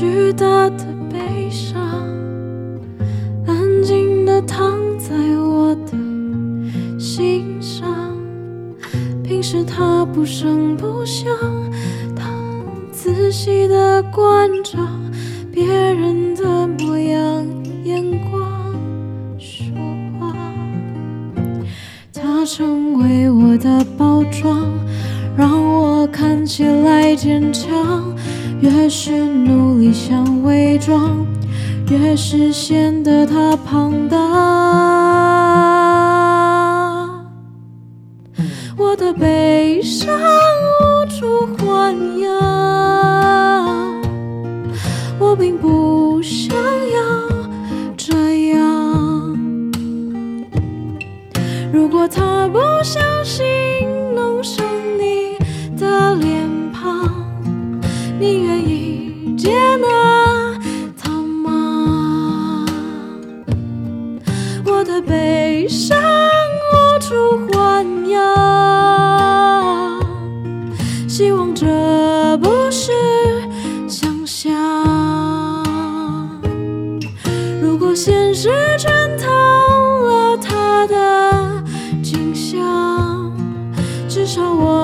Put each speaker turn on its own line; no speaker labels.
巨大的悲伤，安静地躺在我的心上。平时他不声不响，他仔细地观察别人的模样、眼光、说话。他成为我的包装，让我看起来坚强。越是努力想伪装，越是显得他庞大。我的悲伤无处还呀，我并不想要这样。如果他不小心你愿意接纳他吗？我的悲伤无处还阳，希望这不是想象。如果现实全套了他的景象，至少我。